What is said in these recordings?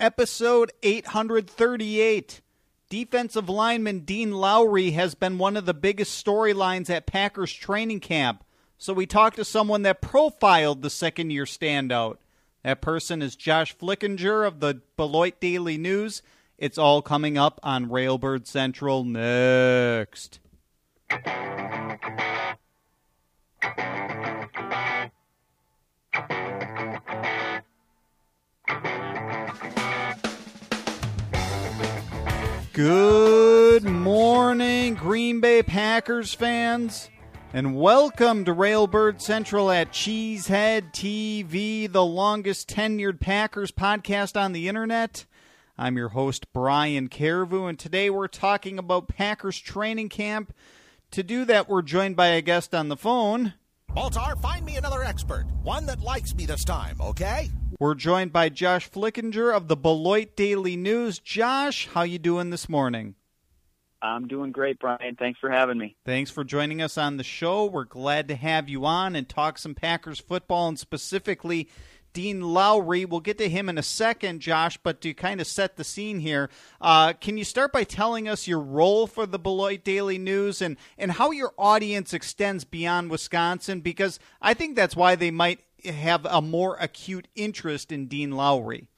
episode 838. Defensive lineman Dean Lowry has been one of the biggest storylines at Packers training camp. So we talked to someone that profiled the second year standout. That person is Josh Flickinger of the Beloit Daily News. It's all coming up on Railbird Central next. Good morning, Green Bay Packers fans, and welcome to Railbird Central at Cheesehead TV, the longest tenured Packers podcast on the internet. I'm your host, Brian Carriveau, and today we're talking about Packers training camp. To do that, we're joined by a guest on the phone. Baltar, find me another expert. One that likes me this time, okay? We're joined by Josh Flickinger of the Beloit Daily News. Josh, how you doing this morning? I'm doing great, Brian. Thanks for having me. Thanks for joining us on the show. We're glad to have you on and talk some Packers football and specifically Dean Lowry. We'll get to him in a second, Josh, but to kind of set the scene here, uh, can you start by telling us your role for the Beloit Daily News and, and how your audience extends beyond Wisconsin? Because I think that's why they might have a more acute interest in Dean Lowry.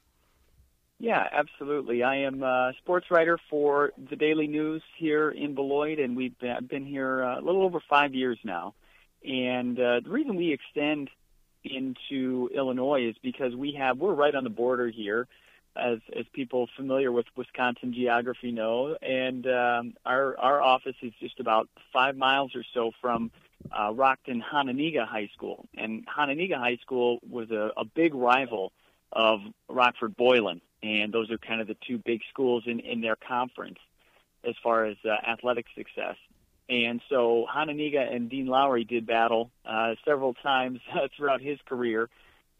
Yeah, absolutely. I am a sports writer for the Daily News here in Beloit, and we've been, here uh, a little over five years now. And uh, the reason we extend into Illinois is because we have we're right on the border here, as as people familiar with Wisconsin geography know, and um, our our office is just about five miles or so from uh, Rockton Hononegah High School, and Hononegah High School was a, a big rival of Rockford Boylan, and those are kind of the two big schools in in their conference as far as uh, athletic success. And so Hononegah and Dean Lowry did battle uh, several times throughout his career,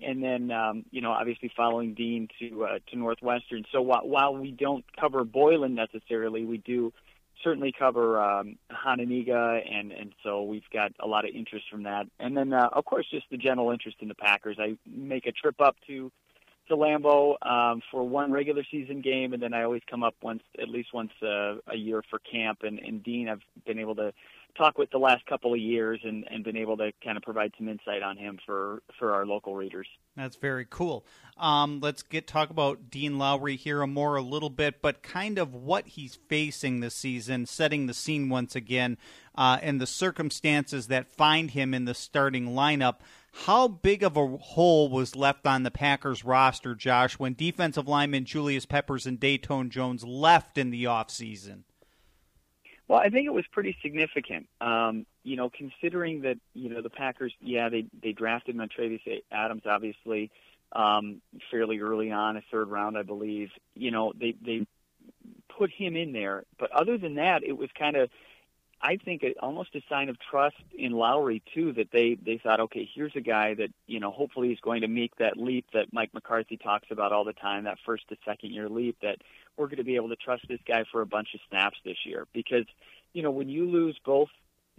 and then um, you know obviously following Dean to uh, to Northwestern. So while, while we don't cover Boylan necessarily, we do certainly cover um, Hononegah, and and so we've got a lot of interest from that. And then uh, of course just the general interest in the Packers. I make a trip up to to Lambeau um, for one regular season game, and then I always come up once, at least once uh, a year for camp. And, and Dean, I've been able to talk with the last couple of years, and, and been able to kind of provide some insight on him for for our local readers. That's very cool. Um, let's get talk about Dean Lowry here more a little bit, but kind of what he's facing this season, setting the scene once again, uh, and the circumstances that find him in the starting lineup. How big of a hole was left on the Packers roster, Josh, when defensive lineman Julius Peppers and Datone Jones left in the offseason? Well, I think it was pretty significant. Um, you know, considering that you know the Packers, yeah, they they drafted Montravius Adams, obviously, um, fairly early on, a third round, I believe. You know, they they put him in there, but other than that, it was kind of I think it, almost a sign of trust in Lowry too that they they thought, okay, here's a guy that you know hopefully he's going to make that leap that Mike McCarthy talks about all the time, that first to second year leap. That we're going to be able to trust this guy for a bunch of snaps this year because you know when you lose both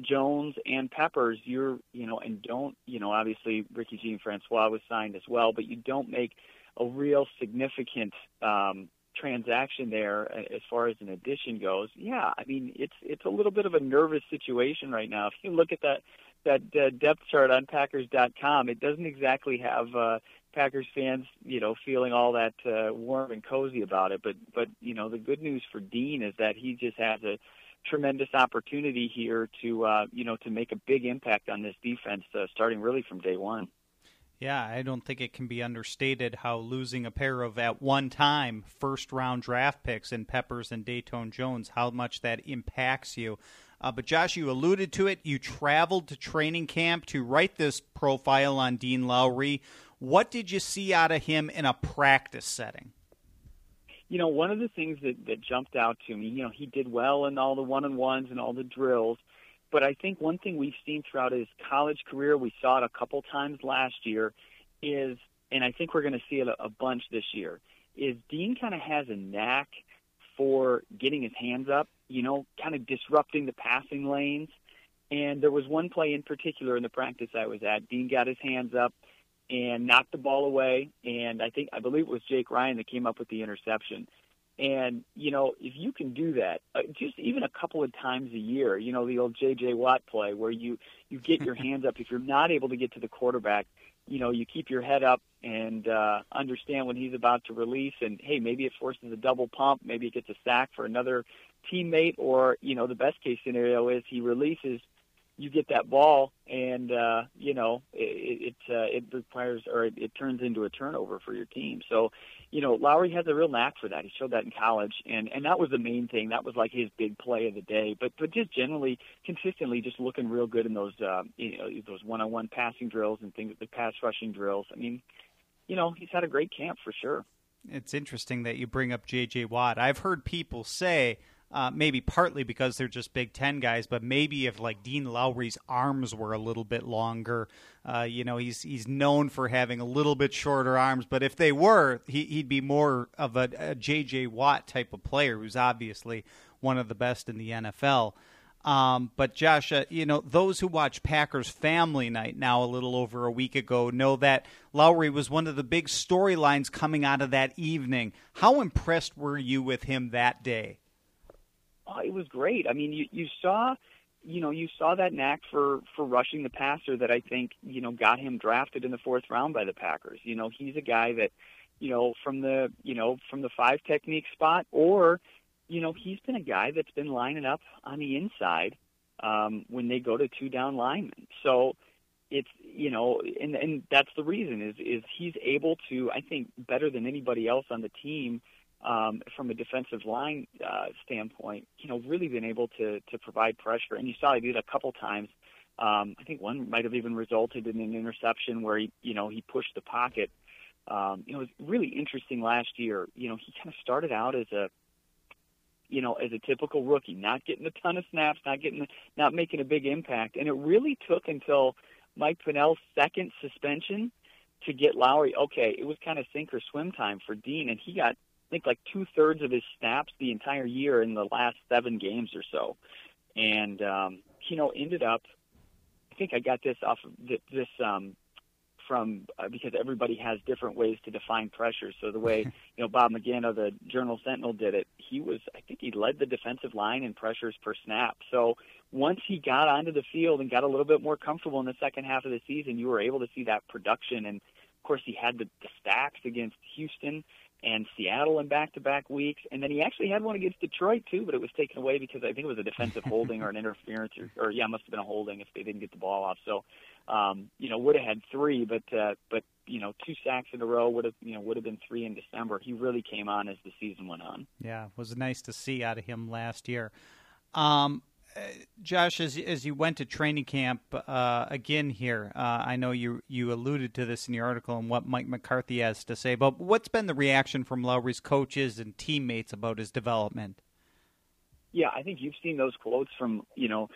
Jones and Peppers, you're you know and don't you know obviously Ricky Jean Francois was signed as well, but you don't make a real significant um, transaction there as far as an addition goes, yeah, I mean it's it's a little bit of a nervous situation right now. If you look at that that uh, depth chart on Packers.com, it doesn't exactly have uh, Packers fans, you know, feeling all that uh, warm and cozy about it. But but you know, the good news for Dean is that he just has a tremendous opportunity here to uh, you know to make a big impact on this defense, uh, starting really from day one. Yeah, I don't think it can be understated how losing a pair of at one time first round draft picks in Peppers and Datone Jones, how much that impacts you. Uh, but Josh, you alluded to it. You traveled to training camp to write this profile on Dean Lowry. What did you see out of him in a practice setting? You know, one of the things that, that jumped out to me, you know, he did well in all the one on ones and all the drills. But I think one thing we've seen throughout his college career, we saw it a couple times last year, is, and I think we're going to see it a, a bunch this year, is Dean kind of has a knack for getting his hands up, you know, kind of disrupting the passing lanes. And there was one play in particular in the practice I was at. Dean got his hands up and knocked the ball away. And I think I believe it was Jake Ryan that came up with the interception. And you know, if you can do that, uh, just even a couple of times a year, you know, the old J.J. Watt play where you you get your hands up. If you're not able to get to the quarterback, you know, you keep your head up and uh, understand when he's about to release. And hey, maybe it forces a double pump, maybe it gets a sack for another teammate, or you know, the best case scenario is he releases you get that ball, and uh, you know it it, uh, it requires or it, it turns into a turnover for your team. So, you know, Lowry has a real knack for that. He showed that in college, and and that was the main thing. That was like his big play of the day. But but just generally, consistently, just looking real good in those uh, you know those one-on-one passing drills and things, the pass rushing drills. I mean, you know, he's had a great camp for sure. It's interesting that you bring up J.J. Watt. I've heard people say uh, maybe partly because they're just Big Ten guys, but maybe if like Dean Lowry's arms were a little bit longer, uh, you know, he's he's known for having a little bit shorter arms. But if they were, he, would be more of a, a J.J. Watt type of player, who's obviously one of the best in the NFL. Um, but Josh, uh, you know, those who watch Packers Family Night now a little over a week ago know that Lowry was one of the big storylines coming out of that evening. How impressed were you with him that day? Oh, it was great. I mean, you you saw, you know, you saw that knack for for rushing the passer that I think you know got him drafted in the fourth round by the Packers. You know, he's a guy that, you know, from the you know from the five technique spot, or, you know, he's been a guy that's been lining up on the inside um, when they go to two down linemen. So it's you know and and that's the reason is is he's able to I think better than anybody else on the team um, from a defensive line uh, standpoint, you know, really been able to to provide pressure. And you saw he did a couple times. Um, I think one might have even resulted in an interception where he, you know, he pushed the pocket. Um, you know, it was really interesting last year. You know, he kind of started out as a, you know, as a typical rookie, not getting a ton of snaps, not getting, not making a big impact, and it really took until Mike Pennel's second suspension to get Lowry. Okay, it was kind of sink or swim time for Dean, and he got think like two thirds of his snaps the entire year in the last seven games or so, and um, you know ended up. I think I got this off of this um, from uh, because everybody has different ways to define pressure. So the way you know Bob McGinn of the Journal Sentinel did it, he was I think he led the defensive line in pressures per snap. So once he got onto the field and got a little bit more comfortable in the second half of the season, you were able to see that production. And of course, he had the, the stacks against Houston and Seattle in back-to-back weeks, and then he actually had one against Detroit too, but it was taken away because I think it was a defensive holding or an interference, or, or yeah, it must have been a holding if they didn't get the ball off. So, um, you know, would have had three, but uh, but you know, two sacks in a row would have you know would have been three in December. He really came on as the season went on. Yeah, it was nice to see out of him last year. Um, Josh, as as you went to training camp uh, again here, uh, I know you you alluded to this in your article and what Mike McCarthy has to say. But what's been the reaction from Lowry's coaches and teammates about his development? Yeah, I think you've seen those quotes from you know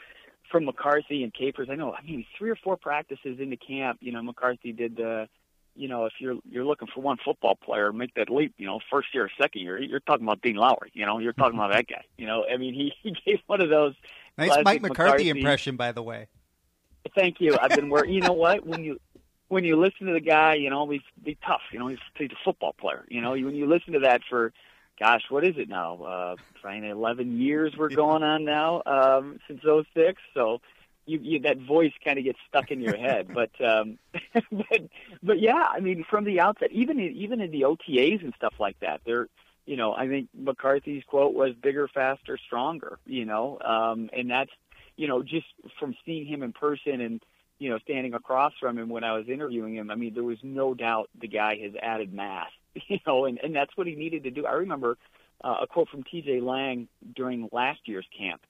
from McCarthy and Capers. I know. I mean, three or four practices into camp. You know, McCarthy did the you know, if you're you're looking for one football player, make that leap. You know, first year, or second year, you're talking about Dean Lowry. You know, you're talking about that guy. You know, I mean, he he gave one of those. Nice Mike McCarthy, McCarthy impression, by the way. Thank you. I've been working. you know what? When you when you listen to the guy, you know, he's be tough. You know, he's, he's a football player. You know, when you listen to that for, gosh, what is it now? Uh, trying eleven years we're going on now um, since '06. So you, you that voice kind of gets stuck in your head. But um, but but yeah, I mean, from the outset, even in, even in the OTAs and stuff like that, they're you know, I think McCarthy's quote was "bigger, faster, stronger." You know, um, and that's you know just from seeing him in person and you know standing across from him when I was interviewing him. I mean, there was no doubt the guy has added mass. You know, and and that's what he needed to do. I remember uh, a quote from T.J. Lang during last year's camp,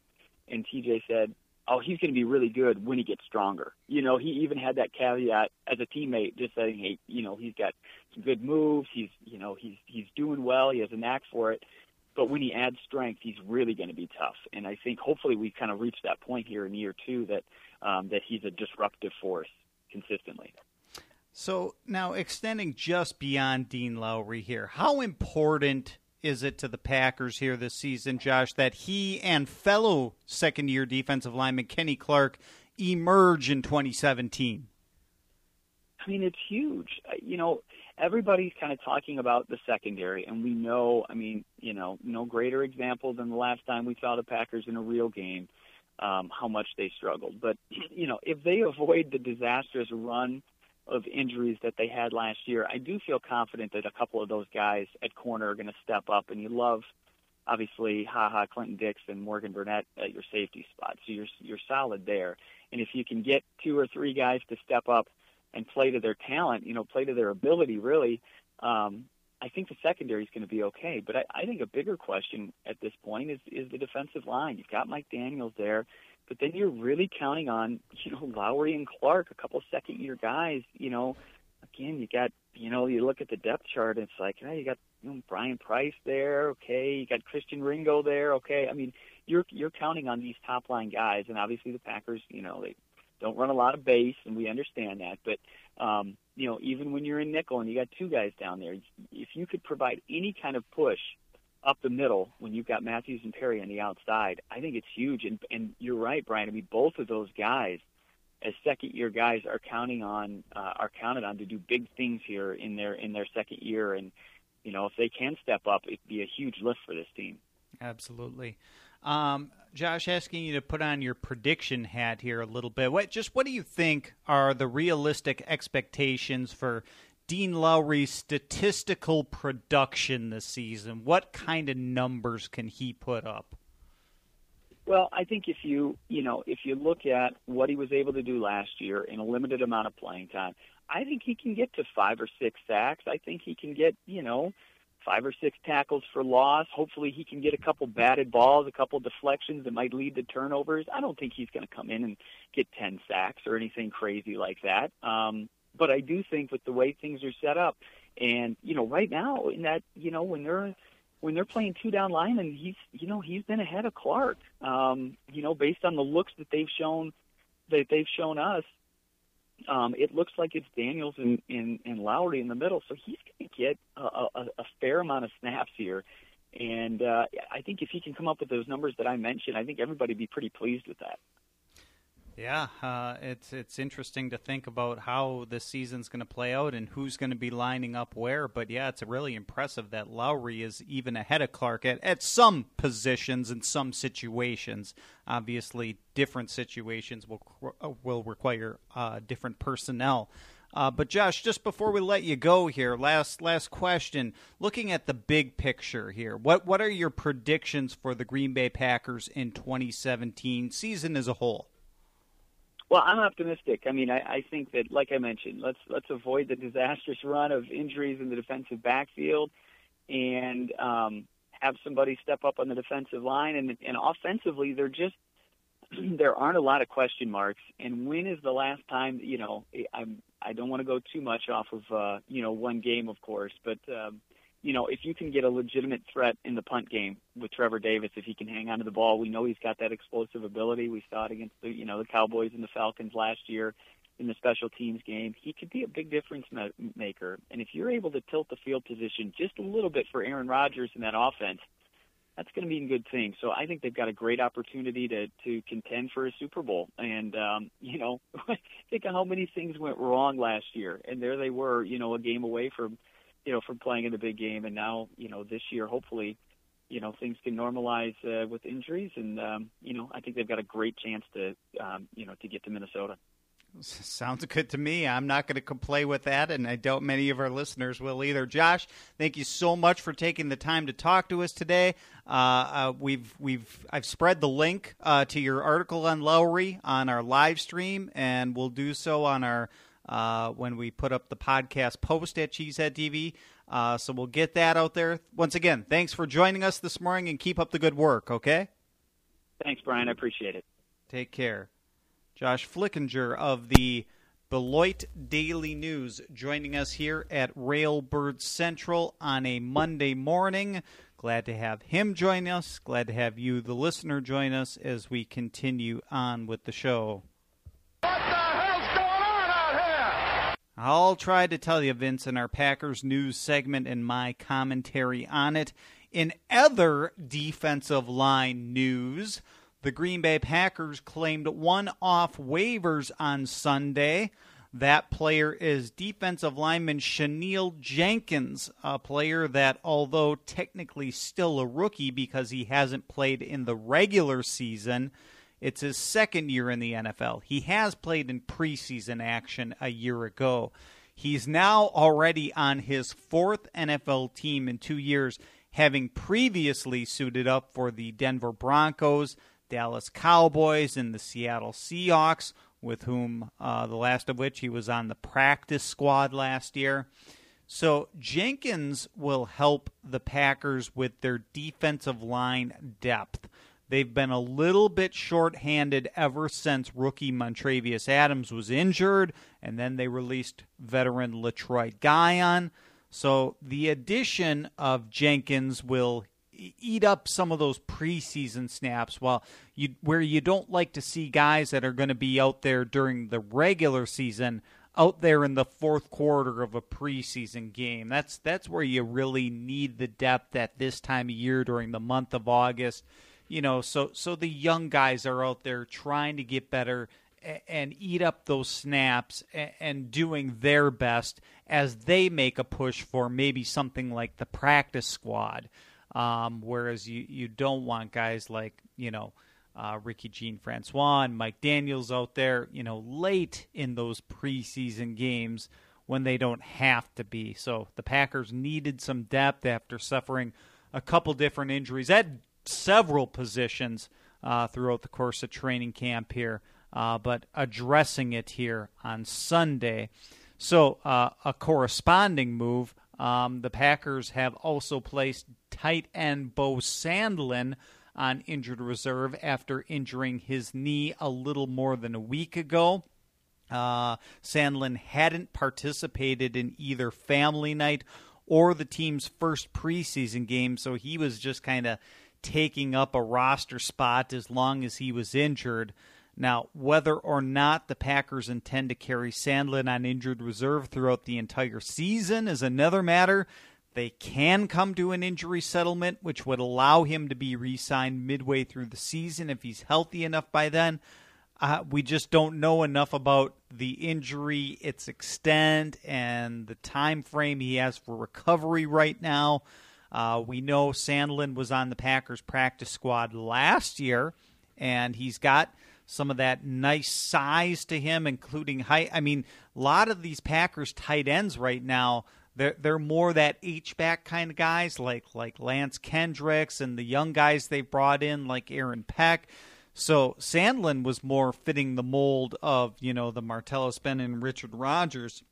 and T.J. said, oh, he's going to be really good when he gets stronger. You know, he even had that caveat as a teammate, just saying, hey, you know, he's got some good moves. He's, you know, he's he's doing well. He has a knack for it. But when he adds strength, he's really going to be tough. And I think hopefully we kind of reached that point here in year two that um, that he's a disruptive force consistently. So now extending just beyond Dean Lowry here, how important is it to the Packers here this season, Josh, that he and fellow second year defensive lineman Kenny Clark emerge in 2017? I mean, it's huge. You know, everybody's kind of talking about the secondary, and we know, I mean, you know, no greater example than the last time we saw the Packers in a real game, um, how much they struggled. But, you know, if they avoid the disastrous run of injuries that they had last year, I do feel confident that a couple of those guys at corner are going to step up, and you love obviously, Ha Ha, Clinton Dix, and Morgan Burnett at your safety spot. So you're you're solid there. And if you can get two or three guys to step up and play to their talent, you know, play to their ability, really, um, I think the secondary is going to be okay. But I, I think a bigger question at this point is is the defensive line. You've got Mike Daniels there, but then you're really counting on you know Lowry and Clark, a couple second year guys. You know, again, you got you know you look at the depth chart, and it's like, hey, you got you know, Brian Price there, okay, you got Christian Ringo there, okay. I mean, you're you're counting on these top line guys, and obviously the Packers, you know, they don't run a lot of base, and we understand that. But um, you know, even when you're in nickel and you got two guys down there, if you could provide any kind of push up the middle when you've got Matthews and Perry on the outside, I think it's huge. And and you're right, Brian. I mean, both of those guys, as second year guys, are counting on uh, are counted on to do big things here in their in their second year. And you know, if they can step up, it'd be a huge lift for this team. Absolutely. Um, Josh, asking you to put on your prediction hat here a little bit. What just what do you think are the realistic expectations for Dean Lowry's statistical production this season? What kind of numbers can he put up? Well, I think if you you know if you look at what he was able to do last year in a limited amount of playing time, I think he can get to five or six sacks. I think he can get you know five or six tackles for loss. Hopefully, he can get a couple batted balls, a couple deflections that might lead to turnovers. I don't think he's going to come in and get 10 sacks or anything crazy like that. Um, but I do think with the way things are set up, and you know, right now in that, you know, when they're when they're playing two down linemen, he's you know he's been ahead of Clark. Um, you know, based on the looks that they've shown that they've shown us, um, it looks like it's Daniels and, and, and Lowry in the middle, so he's going to get a, a, a fair amount of snaps here. And uh, I think if he can come up with those numbers that I mentioned, I think everybody would be pretty pleased with that. Yeah, uh, it's it's interesting to think about how this season's going to play out and who's going to be lining up where. But yeah, it's really impressive that Lowry is even ahead of Clark at, at some positions in some situations. Obviously, different situations will uh, will require uh, different personnel. Uh, but Josh, just before we let you go here, last last question. Looking at the big picture here, what what are your predictions for the Green Bay Packers in 2017 season as a whole? Well, I'm optimistic. I mean, I, I think that, like I mentioned, let's let's avoid the disastrous run of injuries in the defensive backfield, and um, have somebody step up on the defensive line. And and offensively, they're just there aren't a lot of question marks. And when is the last time? You know, I'm I don't want to go too much off of uh, you know one game, of course, but um, you know, if you can get a legitimate threat in the punt game with Trevor Davis, if he can hang on to the ball, we know he's got that explosive ability. We saw it against the, you know, the Cowboys and the Falcons last year in the special teams game. He could be a big difference maker. And if you're able to tilt the field position just a little bit for Aaron Rodgers in that offense, that's going to be a good thing. So I think they've got a great opportunity to to contend for a Super Bowl. And um, you know, think of how many things went wrong last year, and there they were, you know, a game away from you know, from playing in the big game. And now, you know, this year, hopefully, you know, things can normalize uh, with injuries. And, um, you know, I think they've got a great chance to, um, you know, to get to Minnesota. Sounds good to me. I'm not going to complain with that, and I doubt many of our listeners will either. Josh, thank you so much for taking the time to talk to us today. Uh, uh, we've we've I've spread the link uh, to your article on Lowry on our live stream, and we'll do so on our uh, when we put up the podcast post at Cheesehead TV. Uh, so we'll get that out there. Once again, thanks for joining us this morning and keep up the good work, okay? Thanks, Brian. I appreciate it. Take care. Josh Flickinger of the Beloit Daily News joining us here at Railbird Central on a Monday morning. Glad to have him join us. Glad to have you, the listener, join us as we continue on with the show. I'll try to tell you, Vince, in our Packers news segment and my commentary on it. In other defensive line news, the Green Bay Packers claimed one off waivers on Sunday. That player is defensive lineman Chanel Jenkins, a player that, although technically still a rookie because he hasn't played in the regular season, it's his second year in the NFL. He has played in preseason action a year ago. He's now already on his fourth NFL team in two years, having previously suited up for the Denver Broncos, Dallas Cowboys, and the Seattle Seahawks with whom uh, the last of which he was on the practice squad last year. So Jenkins will help the Packers with their defensive line depth. They've been a little bit short-handed ever since rookie Montravius Adams was injured, and then they released veteran Letroy Guion. So the addition of Jenkins will eat up some of those preseason snaps while you where you don't like to see guys that are going to be out there during the regular season out there in the fourth quarter of a preseason game. That's that's where you really need the depth at this time of year during the month of August. You know, so so the young guys are out there trying to get better and eat up those snaps and doing their best as they make a push for maybe something like the practice squad. Um, whereas you, you don't want guys like, you know, uh, Ricky Jean Francois and Mike Daniels out there, you know, late in those preseason games when they don't have to be. So the Packers needed some depth after suffering a couple different injuries at several positions uh, throughout the course of training camp here, uh, but addressing it here on Sunday. So uh, a corresponding move um, the Packers have also placed tight end Beau Sandland on injured reserve after injuring his knee a little more than a week ago. Uh, Sandland hadn't participated in either family night or the team's first preseason game, so he was just kind of taking up a roster spot as long as he was injured. Now, whether or not the Packers intend to carry Sandland on injured reserve throughout the entire season is another matter. They can come to an injury settlement, which would allow him to be re signed midway through the season if he's healthy enough by then. Uh, we just don't know enough about the injury, its extent, and the time frame he has for recovery right now. Uh, we know Sandland was on the Packers practice squad last year, and he's got some of that nice size to him, including height. I mean, a lot of these Packers tight ends right now, they're they're more that H back kind of guys, like like Lance Kendricks and the young guys they brought in, like Aaron Peck. So Sandlin was more fitting the mold of you know the Martellus Bennett and Richard Rodgers.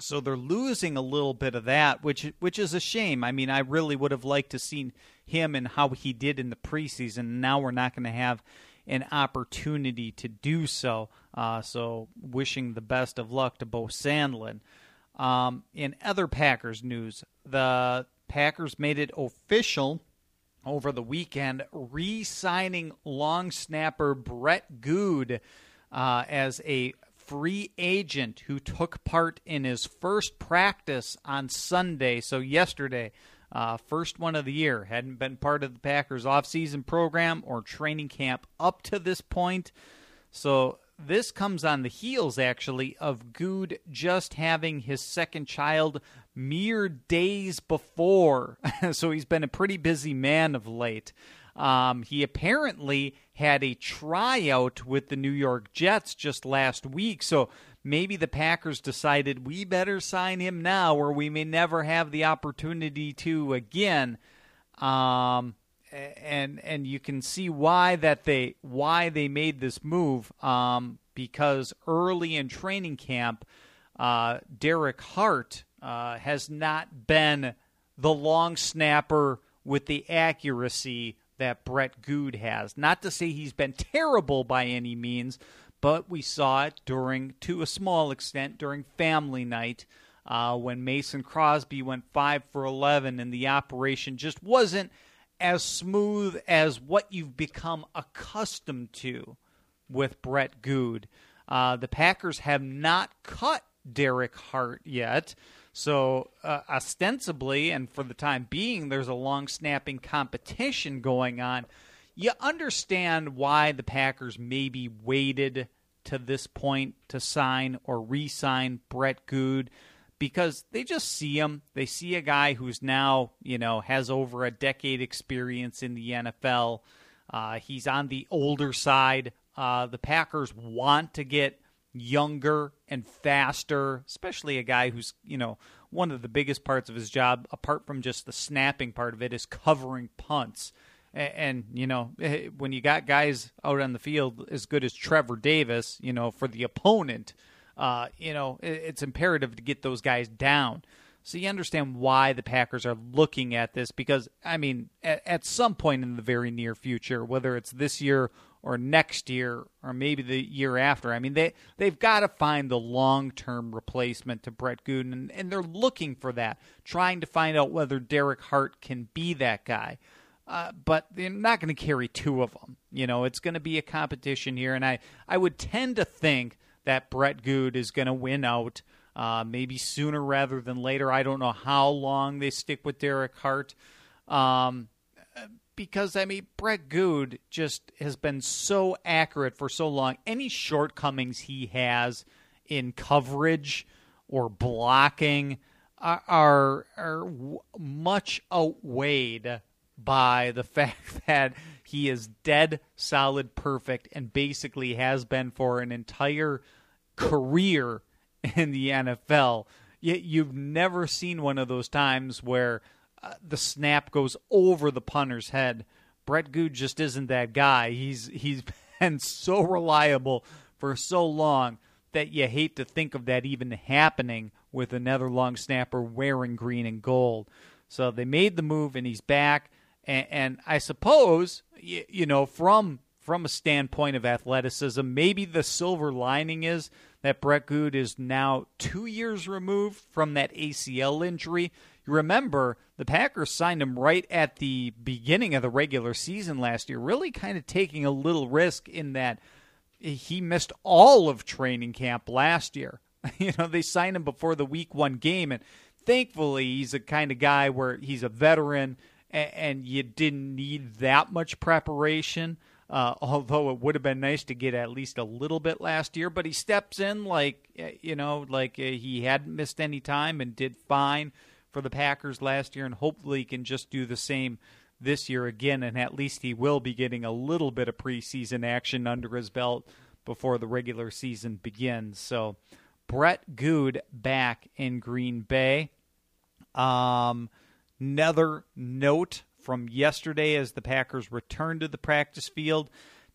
So they're losing a little bit of that, which which is a shame. I mean, I really would have liked to seen him and how he did in the preseason. Now we're not going to have an opportunity to do so. Uh, so, wishing the best of luck to Beau Sandland. Um, in other Packers news, the Packers made it official over the weekend, re signing long snapper Brett Goode uh, as a free agent who took part in his first practice on Sunday, so yesterday. Uh, first one of the year. Hadn't been part of the Packers offseason program or training camp up to this point. So this comes on the heels, actually, of Goode just having his second child mere days before. so he's been a pretty busy man of late. Um, he apparently had a tryout with the New York Jets just last week. So maybe the Packers decided we better sign him now or we may never have the opportunity to again. Um, and and you can see why that they why they made this move um, because early in training camp, uh, Derek Hart uh, has not been the long snapper with the accuracy that Brett Goode has. Not to say he's been terrible by any means, but we saw it during, to a small extent, during family night uh, when Mason Crosby went 5 for 11 and the operation just wasn't as smooth as what you've become accustomed to with Brett Goode. Uh, the Packers have not cut Derek Hart yet. So, uh, ostensibly, and for the time being, there's a long snapping competition going on you understand why the Packers maybe waited to this point to sign or re sign Brett Goode because they just see him. They see a guy who's now, you know, has over a decade experience in the NFL. Uh, he's on the older side. Uh, the Packers want to get younger and faster, especially a guy who's, you know, one of the biggest parts of his job, apart from just the snapping part of it, is covering punts. And, and, you know, eh, when you got guys out on the field as good as Trevor Davis, you know, for the opponent, uh, you know, it, it's imperative to get those guys down. So you understand why the Packers are looking at this because, I mean, at, at some point in the very near future, whether it's this year or next year or maybe the year after. I mean, they they've got to find the long term replacement to Brett Gooden, and, and they're looking for that, trying to find out whether Derek Hart can be that guy. Uh, but they're not going to carry two of them. You know, it's going to be a competition here, and I I would tend to think that Brett Goode is going to win out. Uh, maybe sooner rather than later. I don't know how long they stick with Derek Hart. Um, because I mean Brett Goode just has been so accurate for so long. Any shortcomings he has in coverage or blocking are are, are much outweighed by the fact that he is dead solid perfect and basically has been for an entire career in the NFL. Yet you've never seen one of those times where uh, the snap goes over the punter's head. Brett Goode just isn't that guy. He's he's been so reliable for so long that you hate to think of that even happening with another long snapper wearing green and gold. So they made the move and he's back. And, and I suppose you, you know from from a standpoint of athleticism, maybe the silver lining is that Brett Goode is now two years removed from that ACL injury. You remember the Packers signed him right at the beginning of the regular season last year, really kind of taking a little risk in that he missed all of training camp last year. you know, they signed him before the week one game, and thankfully he's a kind of guy where he's a veteran and, you didn't need that much preparation. Uh, although it would have been nice to get at least a little bit last year, but he steps in like eh, you know, like uh, he hadn't missed any time and did fine for the Packers last year, and hopefully he can just do the same this year again, and at least he will be getting a little bit of preseason action under his belt before the regular season begins. So, Brett Goode back in Green Bay. Um, another note from yesterday as the Packers returned to the practice field.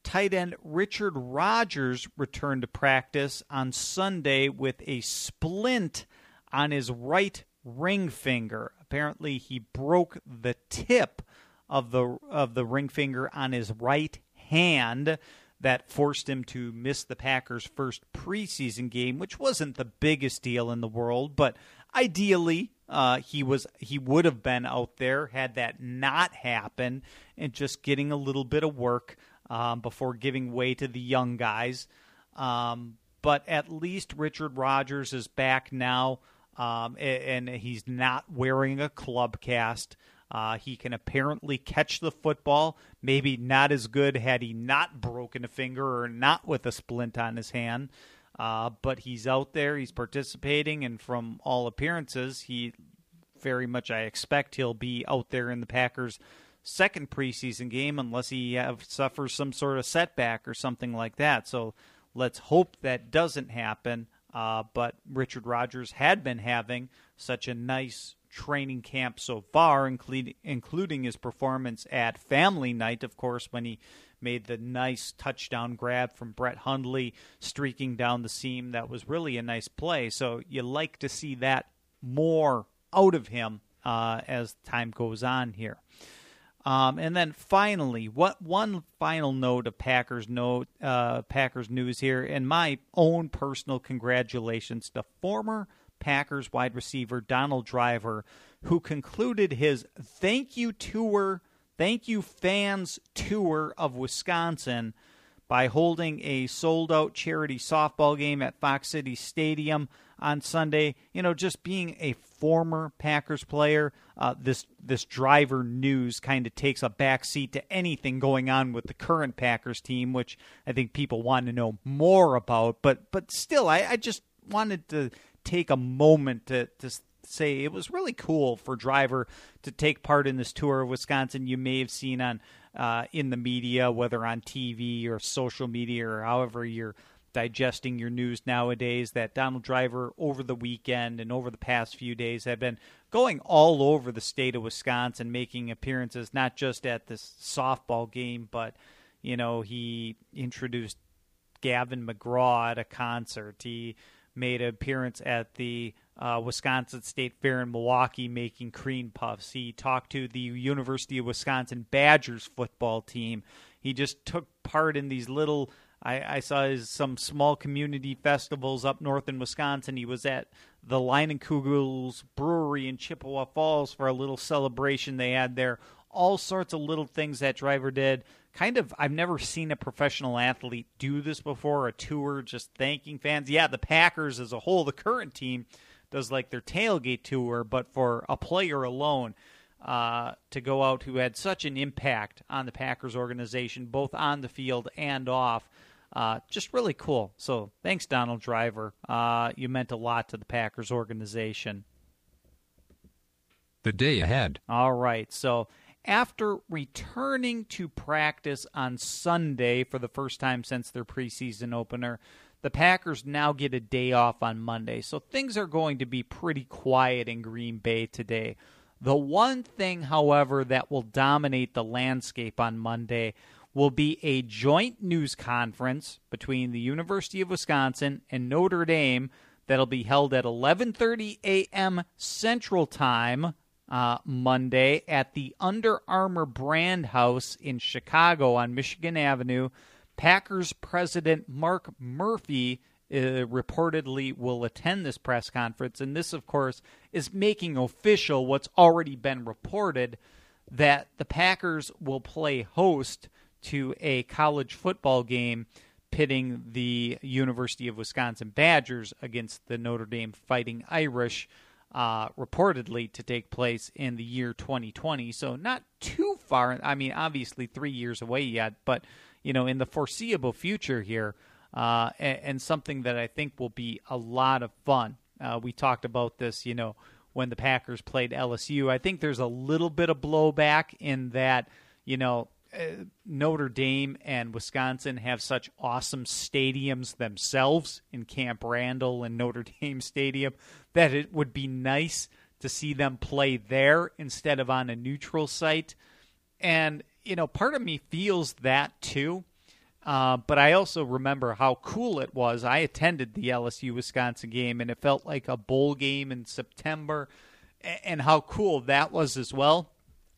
Tight end Richard Rodgers returned to practice on Sunday with a splint on his right ring finger. Apparently, he broke the tip of the of the ring finger on his right hand. That forced him to miss the Packers' first preseason game, which wasn't the biggest deal in the world, but ideally uh, he was he would have been out there had that not happened, and just getting a little bit of work um, before giving way to the young guys. Um, but at least Richard Rodgers is back now, um, and, he's not wearing a club cast. Uh, he can apparently catch the football. Maybe not as good had he not broken a finger or not with a splint on his hand. Uh, but he's out there, he's participating, and from all appearances, he very much I expect he'll be out there in the Packers' second preseason game, unless he have, suffers some sort of setback or something like that. So let's hope that doesn't happen. Uh, but Richard Rodgers had been having such a nice training camp so far, including including his performance at Family Night, of course, when he made the nice touchdown grab from Brett Hundley streaking down the seam. That was really a nice play. So you like to see that more out of him uh, as time goes on here. Um, and then finally, what one final note of Packers note, uh, Packers news here, and my own personal congratulations to former Packers wide receiver Donald Driver, who concluded his thank you tour Thank you, fans tour of Wisconsin by holding a sold out charity softball game at Fox City Stadium on Sunday. You know, just being a former Packers player, uh, this this driver news kind of takes a backseat to anything going on with the current Packers team, which I think people want to know more about. But but still, I, I just wanted to take a moment to to say it was really cool for Driver to take part in this tour of Wisconsin. You may have seen on uh, in the media, whether on TV or social media or however you're digesting your news nowadays, that Donald Driver over the weekend and over the past few days have been going all over the state of Wisconsin, making appearances not just at this softball game, but you know he introduced Gavin McGraw at a concert. He made an appearance at the uh, Wisconsin State Fair in Milwaukee making cream puffs. He talked to the University of Wisconsin Badgers football team. He just took part in these little. I, I saw his, some small community festivals up north in Wisconsin. He was at the Leinenkugel's Brewery in Chippewa Falls for a little celebration they had there. All sorts of little things that driver did kind of I've never seen a professional athlete do this before, a tour just thanking fans. Yeah, the Packers as a whole, the current team does like their tailgate tour, but for a player alone uh, to go out who had such an impact on the Packers organization, both on the field and off. Uh, just really cool. So thanks, Donald Driver. Uh, you meant a lot to the Packers organization. The day ahead. All right. So after returning to practice on Sunday for the first time since their preseason opener, the Packers now get a day off on Monday. So things are going to be pretty quiet in Green Bay today. The one thing, however, that will dominate the landscape on Monday will be a joint news conference between the University of Wisconsin and Notre Dame that'll be held at 11:30 a.m. Central Time uh, Monday at the Under Armour Brand House in Chicago on Michigan Avenue. Packers president Mark Murphy uh, reportedly will attend this press conference. And this, of course, is making official what's already been reported that the Packers will play host to a college football game pitting the University of Wisconsin Badgers against the Notre Dame Fighting Irish uh, reportedly to take place in the year 2020. So not too far. I mean, obviously three years away yet, but you know, in the foreseeable future here, uh, and, and, something that I think will be a lot of fun. Uh, we talked about this, you know, when the Packers played LSU. I think there's a little bit of blowback in that, you know, uh, Notre Dame and Wisconsin have such awesome stadiums themselves in Camp Randall and Notre Dame Stadium that it would be nice to see them play there instead of on a neutral site. And, you know, part of me feels that too. Uh, but I also remember how cool it was. I attended the LSU Wisconsin game, and it felt like a bowl game in September, and how cool that was as well.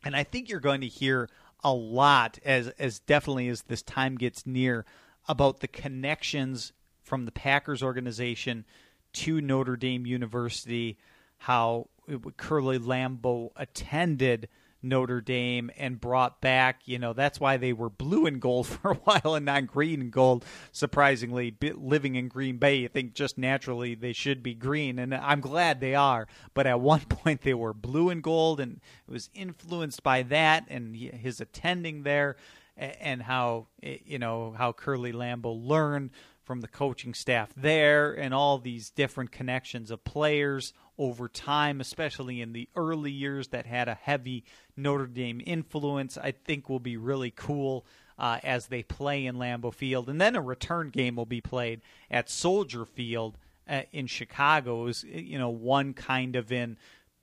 And I think you're going to hear a lot as as definitely as this time gets near about the connections from the Packers organization to Notre Dame University, how Curly Lambeau attended Notre Dame and brought back, you know, that's why they were blue and gold for a while and not green and gold. Surprisingly, living in Green Bay, you think just naturally they should be green, and I'm glad they are. But at one point they were blue and gold, and it was influenced by that and his attending there, and how eh, you know how Curly Lambeau learned from the coaching staff there and all these different connections of players over time, especially in the early years that had a heavy Notre Dame influence, I think will be really cool uh, as they play in Lambeau Field. And then a return game will be played at Soldier Field uh, in Chicago. Is you know one kind of in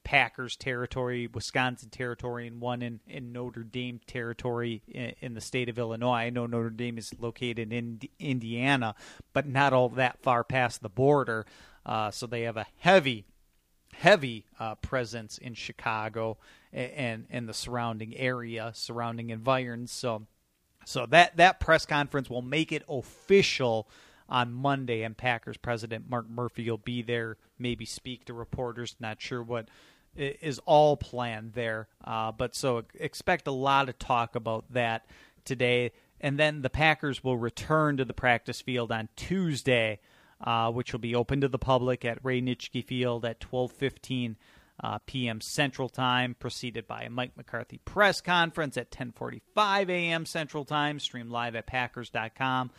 Packers territory, Wisconsin territory, and one in, in Notre Dame territory in, in, the state of Illinois. I know Notre Dame is located in Indiana, but not all that far past the border. Uh, so they have a heavy, heavy uh, presence in Chicago and, and the surrounding area, surrounding environs. So, so that that press conference will make it official on Monday, and Packers president Mark Murphy will be there, maybe speak to reporters. Not sure what is all planned there, uh, but so expect a lot of talk about that today. And then the Packers will return to the practice field on Tuesday uh, which will be open to the public at Ray Nitschke Field at 12:15 uh, p.m. Central Time, preceded by a Mike McCarthy press conference at 10:45 a.m. Central Time, streamed live at Packers.com.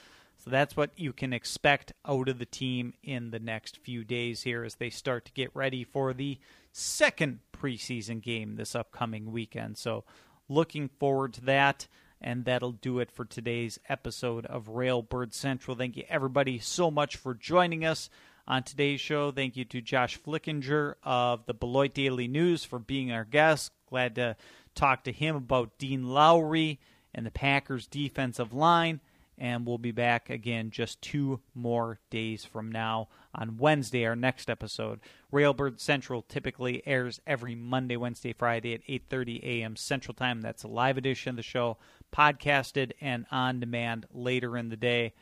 So that's what you can expect out of the team in the next few days here as they start to get ready for the second preseason game this upcoming weekend. So looking forward to that. And that'll do it for today's episode of Railbird Central. Thank you, everybody, so much for joining us on today's show. Thank you to Josh Flickinger of the Beloit Daily News for being our guest. Glad to talk to him about Dean Lowry and the Packers' defensive line and we'll be back again just two more days from now on Wednesday, our next episode. Railbird Central typically airs every Monday, Wednesday, Friday at 8:30 a.m. Central Time. That's a live edition of the show, podcasted and on demand later in the day.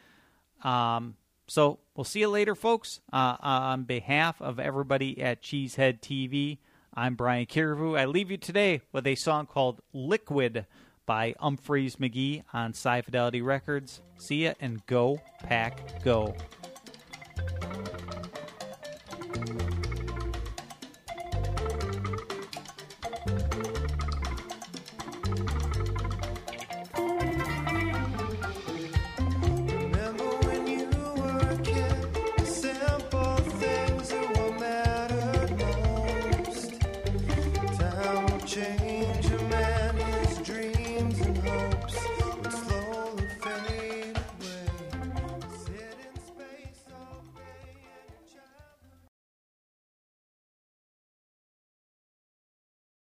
Um, so we'll see you later, folks. Uh, on behalf of everybody at Cheesehead TV, I'm Brian Carriveau. I leave you today with a song called "Liquid." By Umphrey's McGee on Sci Fidelity Records. See ya and go, pack, go.